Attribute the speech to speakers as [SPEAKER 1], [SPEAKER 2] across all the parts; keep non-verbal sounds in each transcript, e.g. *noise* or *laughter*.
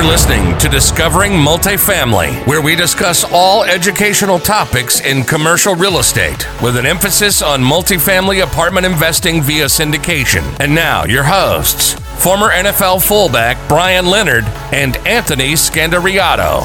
[SPEAKER 1] You're listening to Discovering Multifamily, where we discuss all educational topics in commercial real estate with an emphasis on multifamily apartment investing via syndication. And now, your hosts, former NFL fullback Brian Leonard and Anthony Scandariato.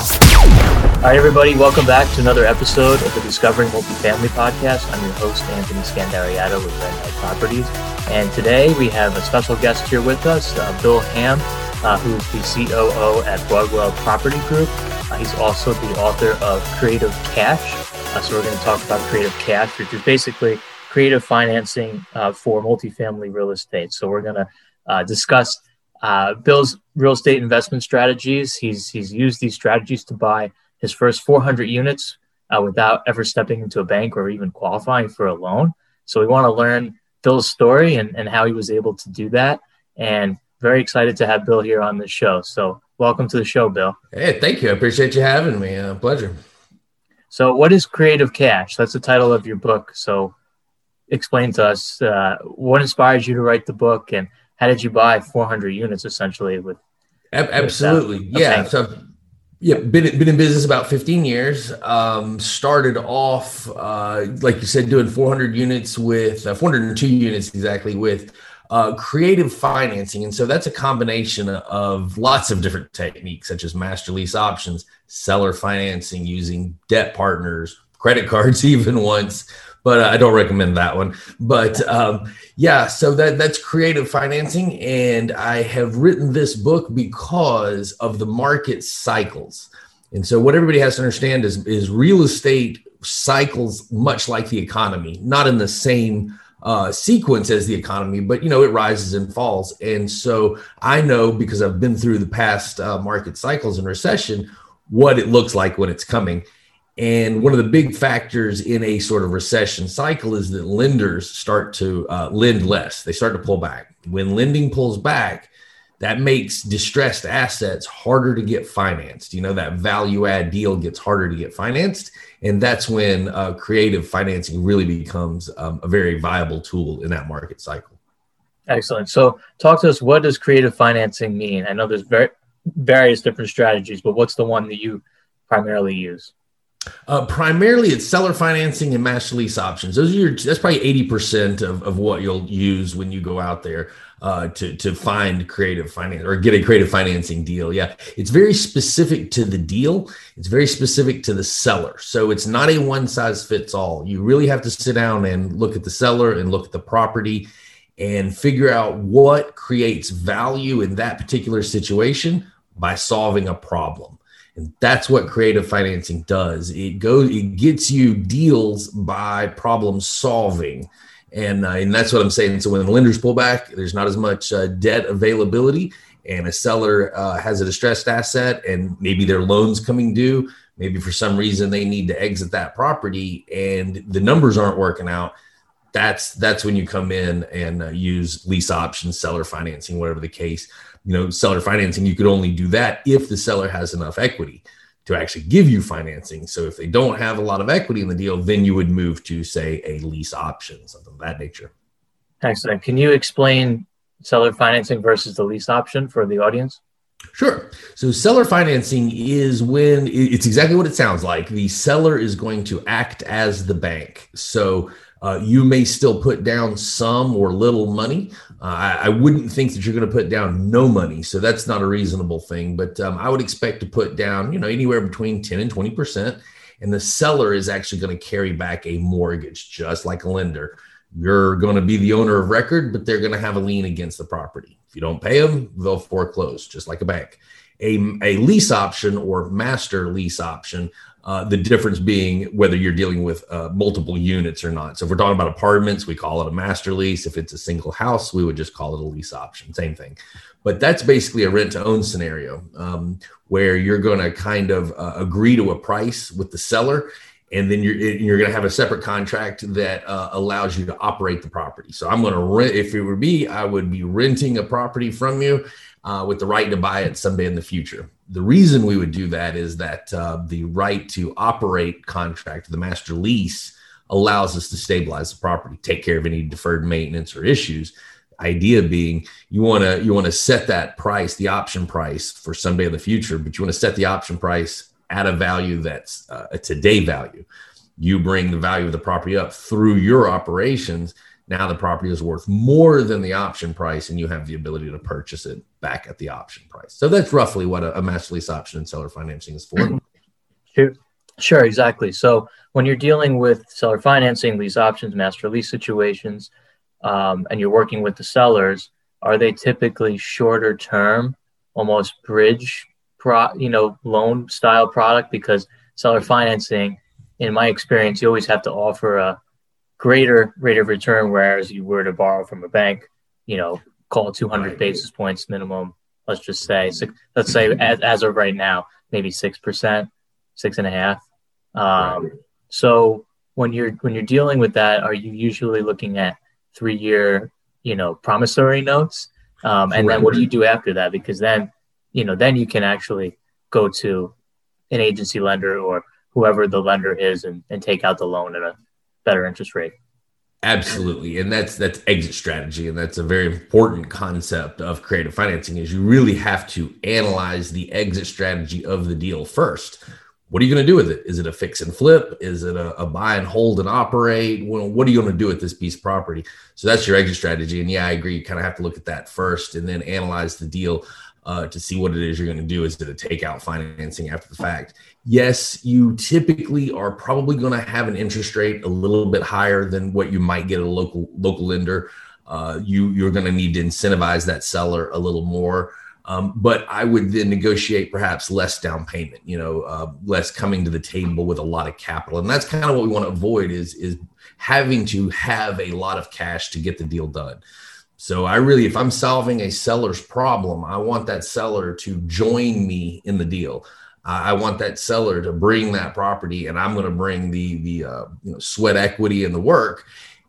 [SPEAKER 2] Right, everybody, welcome back to another episode of the Discovering Multifamily podcast. I'm your host, Anthony Scandariato with Red Knight Properties. And today we have a special guest here with us, uh, Bill Ham uh, who's the COO at Broadwell Property Group. Uh, he's also the author of Creative Cash. Uh, so we're going to talk about Creative Cash, which is basically creative financing uh, for multifamily real estate. So we're going to uh, discuss uh, Bill's real estate investment strategies. He's he's used these strategies to buy his first 400 units without ever stepping into a bank or even qualifying for a loan. So we want to learn Bill's story and, and how he was able to do that. And very excited to have Bill here on the show. So, welcome to the show, Bill.
[SPEAKER 3] Hey, thank you. I appreciate you having me. Uh, pleasure.
[SPEAKER 2] So, what is Creative Cash? That's the title of your book. So, explain to us uh, what inspired you to write the book and how did you buy 400 units essentially with
[SPEAKER 3] absolutely with, uh, yeah so yeah been, been in business about 15 years um, started off uh, like you said doing 400 units with uh, 402 units exactly with uh, creative financing. And so that's a combination of lots of different techniques, such as master lease options, seller financing using debt partners, credit cards, *laughs* even once. But uh, I don't recommend that one. But um, yeah, so that that's creative financing, and I have written this book because of the market cycles. And so what everybody has to understand is is real estate cycles much like the economy, not in the same uh, sequence as the economy, but you know it rises and falls. And so I know because I've been through the past uh, market cycles and recession what it looks like when it's coming. And one of the big factors in a sort of recession cycle is that lenders start to uh, lend less. They start to pull back. When lending pulls back, that makes distressed assets harder to get financed. You know, that value add deal gets harder to get financed. And that's when uh, creative financing really becomes um, a very viable tool in that market cycle.
[SPEAKER 2] Excellent. So, talk to us. What does creative financing mean? I know there's very various different strategies, but what's the one that you primarily use?
[SPEAKER 3] Uh, primarily, it's seller financing and master lease options. Those are your. That's probably eighty percent of, of what you'll use when you go out there uh, to to find creative finance or get a creative financing deal. Yeah, it's very specific to the deal. It's very specific to the seller. So it's not a one size fits all. You really have to sit down and look at the seller and look at the property and figure out what creates value in that particular situation by solving a problem. And that's what creative financing does. It goes, it gets you deals by problem solving. And, uh, and that's what I'm saying. So when the lenders pull back, there's not as much uh, debt availability, and a seller uh, has a distressed asset, and maybe their loans coming due. Maybe for some reason they need to exit that property, and the numbers aren't working out. That's that's when you come in and uh, use lease options, seller financing, whatever the case. You know, seller financing. You could only do that if the seller has enough equity to actually give you financing. So if they don't have a lot of equity in the deal, then you would move to say a lease option, something of that nature.
[SPEAKER 2] Excellent. Can you explain seller financing versus the lease option for the audience?
[SPEAKER 3] Sure. So seller financing is when it's exactly what it sounds like. The seller is going to act as the bank. So uh, you may still put down some or little money. Uh, I, I, wouldn't think that you're going to put down no money, so that's not a reasonable thing. But um, I would expect to put down, you know, anywhere between 10 and 20 percent, and the seller is actually going to carry back a mortgage, just like a lender. You're going to be the owner of record, but they're going to have a lien against the property. If you don't pay them, they'll foreclose, just like a bank. A, a lease option or master lease option uh, the difference being whether you're dealing with uh, multiple units or not. So if we're talking about apartments, we call it a master lease. If it's a single house, we would just call it a lease option. Same thing. But that's basically a rent to own scenario um, where you're going to kind of uh, agree to a price with the seller. And then you're you're going to have a separate contract that uh, allows you to operate the property. So I'm going to rent. If it were me, I would be renting a property from you, uh, with the right to buy it someday in the future. The reason we would do that is that uh, the right to operate contract, the master lease, allows us to stabilize the property, take care of any deferred maintenance or issues. idea being you want to you want to set that price the option price for someday in the future but you want to set the option price at a value that's uh, a today value you bring the value of the property up through your operations now the property is worth more than the option price and you have the ability to purchase it back at the option price. So that's roughly what a, a master lease option and seller financing is for.
[SPEAKER 2] Sure, sure exactly. So when you're dealing with seller financing lease options master lease situations um, and you're working with the sellers, are they typically shorter term, almost bridge, pro, you know, loan style product? Because seller financing, in my experience, you always have to offer a greater rate of return, whereas you were to borrow from a bank, you know, call it 200 basis points minimum. Let's just say, let's say as, as of right now, maybe six percent, six and a half. Um, so when you're when you're dealing with that, are you usually looking at three year, you know, promissory notes. Um, and then what do you do after that? Because then, you know, then you can actually go to an agency lender or whoever the lender is and, and take out the loan at a better interest rate.
[SPEAKER 3] Absolutely. And that's that's exit strategy. And that's a very important concept of creative financing is you really have to analyze the exit strategy of the deal first what are you going to do with it? Is it a fix and flip? Is it a, a buy and hold and operate? Well, what are you going to do with this piece of property? So that's your exit strategy. And yeah, I agree. You kind of have to look at that first and then analyze the deal uh, to see what it is you're going to do. Is it a takeout financing after the fact? Yes, you typically are probably going to have an interest rate a little bit higher than what you might get at a local local lender. Uh, you you're going to need to incentivize that seller a little more. Um, but I would then negotiate perhaps less down payment, you know, uh, less coming to the table with a lot of capital, and that's kind of what we want to avoid is is having to have a lot of cash to get the deal done. So I really, if I'm solving a seller's problem, I want that seller to join me in the deal. I want that seller to bring that property, and I'm going to bring the the uh, you know, sweat equity and the work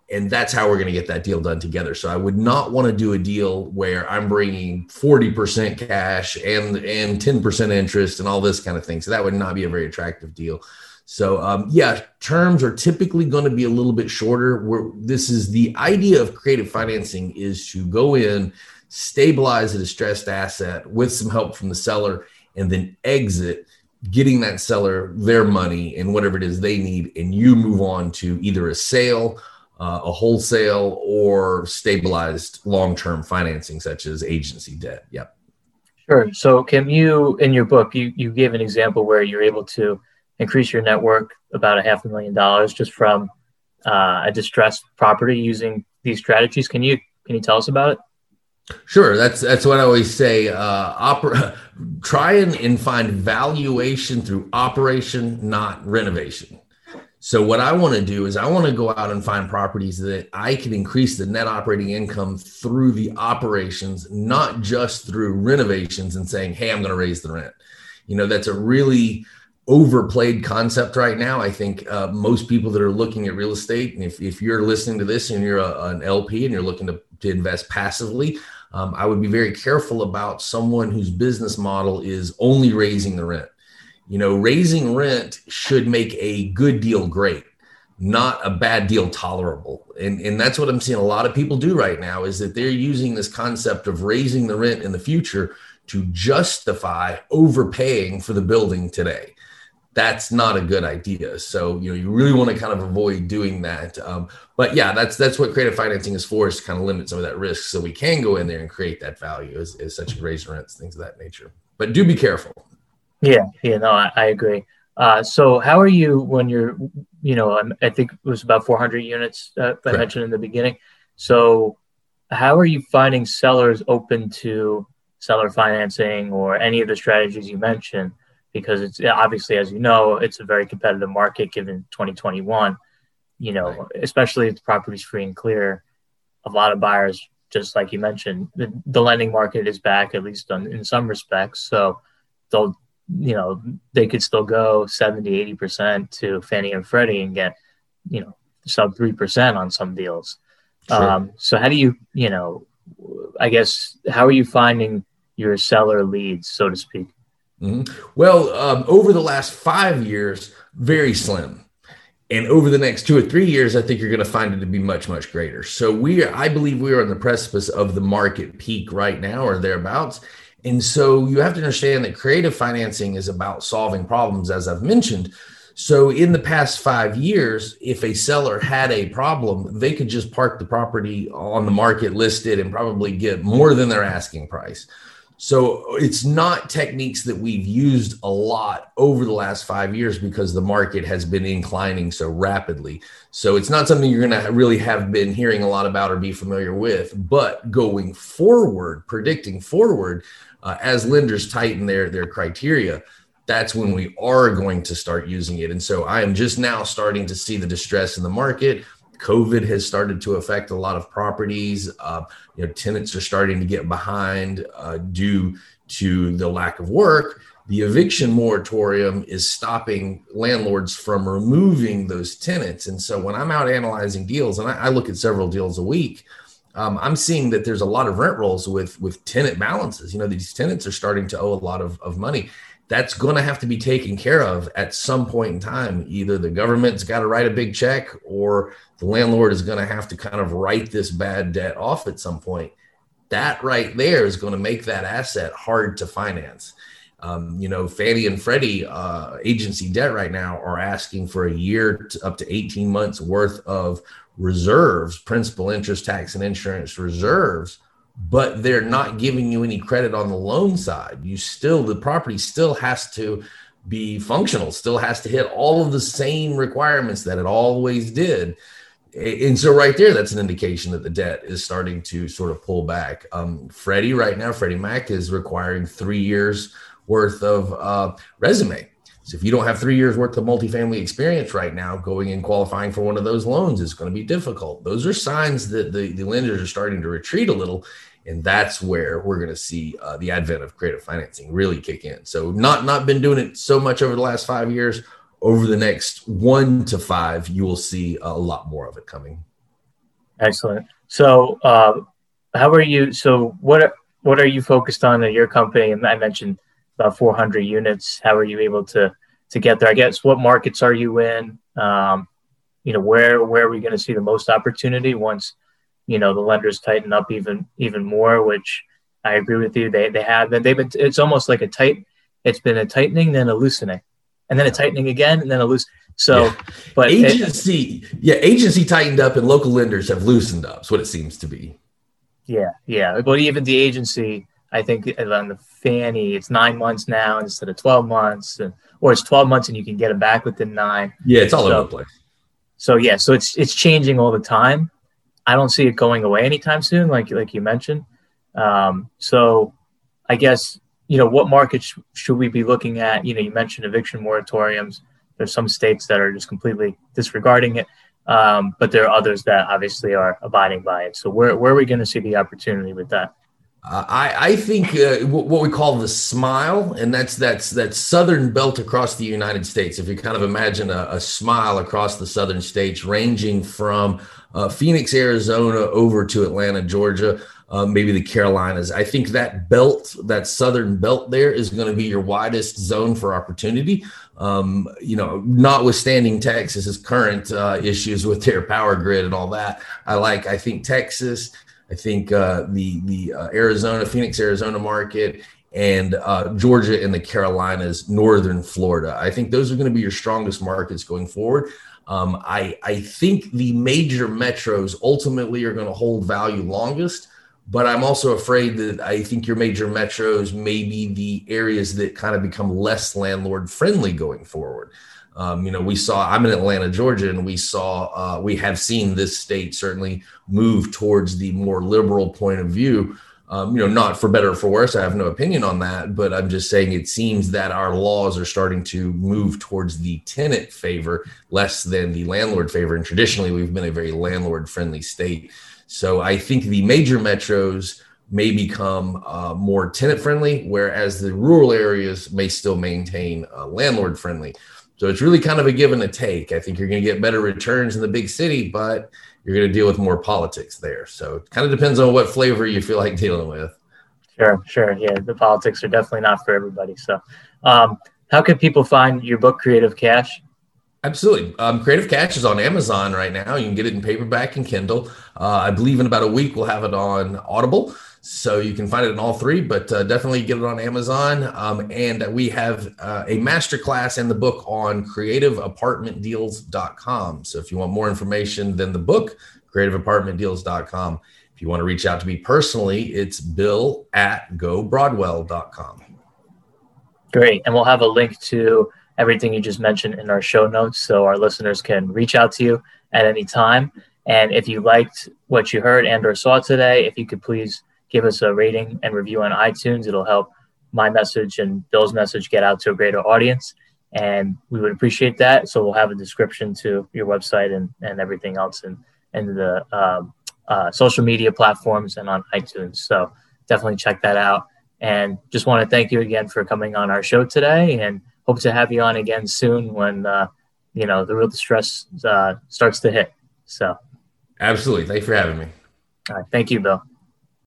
[SPEAKER 3] and that's how we're going to get that deal done together. So I would not want to do a deal where I'm bringing 40% cash and and 10% interest and all this kind of thing. So that would not be a very attractive deal. So um, yeah, terms are typically going to be a little bit shorter. Where this is the idea of creative financing is to go in, stabilize a distressed asset with some help from the seller, and then exit getting that seller their money and whatever it is they need, and you move on to either a sale uh, a wholesale or stabilized long-term financing such as agency debt. Yep.
[SPEAKER 2] Sure. So Kim, you in your book you, you gave an example where you're able to increase your network about a half a million dollars just from uh, a distressed property using these strategies can you can you tell us about it
[SPEAKER 3] Sure, that's that's what I always say. Uh, opera, *laughs* try and, and find valuation through operation, not renovation. So what I want to do is I want to go out and find properties that I can increase the net operating income through the operations, not just through renovations and saying, "Hey, I'm going to raise the rent." You know, that's a really overplayed concept right now. I think uh, most people that are looking at real estate, and if, if you're listening to this and you're a, an LP and you're looking to, to invest passively, um, I would be very careful about someone whose business model is only raising the rent you know, raising rent should make a good deal great, not a bad deal tolerable. And, and that's what I'm seeing a lot of people do right now is that they're using this concept of raising the rent in the future to justify overpaying for the building today. That's not a good idea. So you know you really want to kind of avoid doing that. Um, but yeah, that's that's what creative financing is for is to kind of limit some of that risk, so we can go in there and create that value as, as such as raise rents, things of that nature. But do be careful.
[SPEAKER 2] Yeah, yeah, no, I, I agree. Uh, so how are you when you're, you know, I think it was about 400 units uh, I mentioned in the beginning. So how are you finding sellers open to seller financing or any of the strategies you mentioned? Because it's obviously, as you know, it's a very competitive market given 2021. You know, right. especially if the property's free and clear, a lot of buyers, just like you mentioned, the, the lending market is back at least on, in some respects. So they'll you know, they could still go 70, 80% to Fannie and Freddie and get, you know, sub 3% on some deals. Sure. Um, so how do you, you know, I guess, how are you finding your seller leads, so to speak?
[SPEAKER 3] Mm-hmm. Well, um, over the last five years, very slim. and over the next two or three years, I think you're going to find it to be much, much greater. So we, are, I believe, we are on the precipice of the market peak right now, or thereabouts. And so you have to understand that creative financing is about solving problems, as I've mentioned. So in the past five years, if a seller had a problem, they could just park the property on the market listed and probably get more than their asking price. So it's not techniques that we've used a lot over the last five years because the market has been inclining so rapidly. So it's not something you're going to really have been hearing a lot about or be familiar with. But going forward, predicting forward, uh, as lenders tighten their their criteria, that's when we are going to start using it. And so I am just now starting to see the distress in the market. COVID has started to affect a lot of properties. Uh, you know, tenants are starting to get behind uh, due to the lack of work. The eviction moratorium is stopping landlords from removing those tenants. And so when I'm out analyzing deals, and I, I look at several deals a week, um, I'm seeing that there's a lot of rent rolls with with tenant balances. You know, these tenants are starting to owe a lot of, of money that's going to have to be taken care of at some point in time. Either the government's got to write a big check or the landlord is going to have to kind of write this bad debt off at some point. That right there is going to make that asset hard to finance. Um, you know, Fannie and Freddie uh, agency debt right now are asking for a year to up to 18 months worth of reserves, principal, interest, tax, and insurance reserves but they're not giving you any credit on the loan side. You still, the property still has to be functional, still has to hit all of the same requirements that it always did. And so, right there, that's an indication that the debt is starting to sort of pull back. Um, Freddie, right now, Freddie Mac is requiring three years worth of uh, resume. So, if you don't have three years worth of multifamily experience right now, going and qualifying for one of those loans is going to be difficult. Those are signs that the, the lenders are starting to retreat a little and that's where we're going to see uh, the advent of creative financing really kick in. So not not been doing it so much over the last five years. Over the next one to five, you will see a lot more of it coming.
[SPEAKER 2] Excellent. So, uh, how are you? So, what what are you focused on in your company? And I mentioned about 400 units. How are you able to to get there? I guess what markets are you in? Um, you know, where where are we going to see the most opportunity once you know the lenders tighten up even even more, which I agree with you. They they have been. They've been. It's almost like a tight. It's been a tightening, then a loosening, and then a tightening again, and then a loose. So, yeah.
[SPEAKER 3] but agency, it, yeah, agency tightened up, and local lenders have loosened up. Is what it seems to be.
[SPEAKER 2] Yeah, yeah. But even the agency, I think on the Fannie, it's nine months now instead of twelve months, and, or it's twelve months and you can get it back within nine.
[SPEAKER 3] Yeah, it's all so, over the place.
[SPEAKER 2] So yeah, so it's it's changing all the time. I don't see it going away anytime soon, like like you mentioned. Um, so, I guess you know what markets sh- should we be looking at? You know, you mentioned eviction moratoriums. There's some states that are just completely disregarding it, um, but there are others that obviously are abiding by it. So, where where are we going to see the opportunity with that?
[SPEAKER 3] I, I think uh, what we call the smile, and that's that's that southern belt across the United States. If you kind of imagine a, a smile across the southern states, ranging from uh, Phoenix, Arizona, over to Atlanta, Georgia, uh, maybe the Carolinas. I think that belt, that southern belt there, is going to be your widest zone for opportunity. Um, you know, notwithstanding Texas's current uh, issues with their power grid and all that, I like. I think Texas. I think uh, the the uh, Arizona, Phoenix, Arizona market, and uh, Georgia and the Carolinas, northern Florida. I think those are going to be your strongest markets going forward. Um, I, I think the major metros ultimately are going to hold value longest, but I'm also afraid that I think your major metros may be the areas that kind of become less landlord friendly going forward. Um, you know, we saw, I'm in Atlanta, Georgia, and we saw, uh, we have seen this state certainly move towards the more liberal point of view um, you know, not for better or for worse. I have no opinion on that, but I'm just saying it seems that our laws are starting to move towards the tenant favor less than the landlord favor. And traditionally, we've been a very landlord friendly state. So I think the major metros may become uh, more tenant friendly, whereas the rural areas may still maintain uh, landlord friendly. So it's really kind of a give and a take. I think you're going to get better returns in the big city, but you're going to deal with more politics there. So it kind of depends on what flavor you feel like dealing with.
[SPEAKER 2] Sure, sure. Yeah, the politics are definitely not for everybody. So, um, how can people find your book, Creative Cash?
[SPEAKER 3] Absolutely. Um, Creative Cash is on Amazon right now. You can get it in paperback and Kindle. Uh, I believe in about a week we'll have it on Audible. So you can find it in all three, but uh, definitely get it on Amazon. Um, and we have uh, a masterclass and the book on creativeapartmentdeals.com. So if you want more information than the book, creativeapartmentdeals.com. If you want to reach out to me personally, it's bill at gobroadwell.com.
[SPEAKER 2] Great. And we'll have a link to everything you just mentioned in our show notes so our listeners can reach out to you at any time. And if you liked what you heard and or saw today, if you could please give us a rating and review on iTunes, it'll help my message and Bill's message get out to a greater audience. And we would appreciate that. So we'll have a description to your website and, and everything else and, and the um, uh, social media platforms and on iTunes. So definitely check that out. And just want to thank you again for coming on our show today and hope to have you on again soon when, uh, you know, the real distress uh, starts to hit. So
[SPEAKER 3] absolutely. Thanks for having me.
[SPEAKER 2] All right. Thank you, Bill.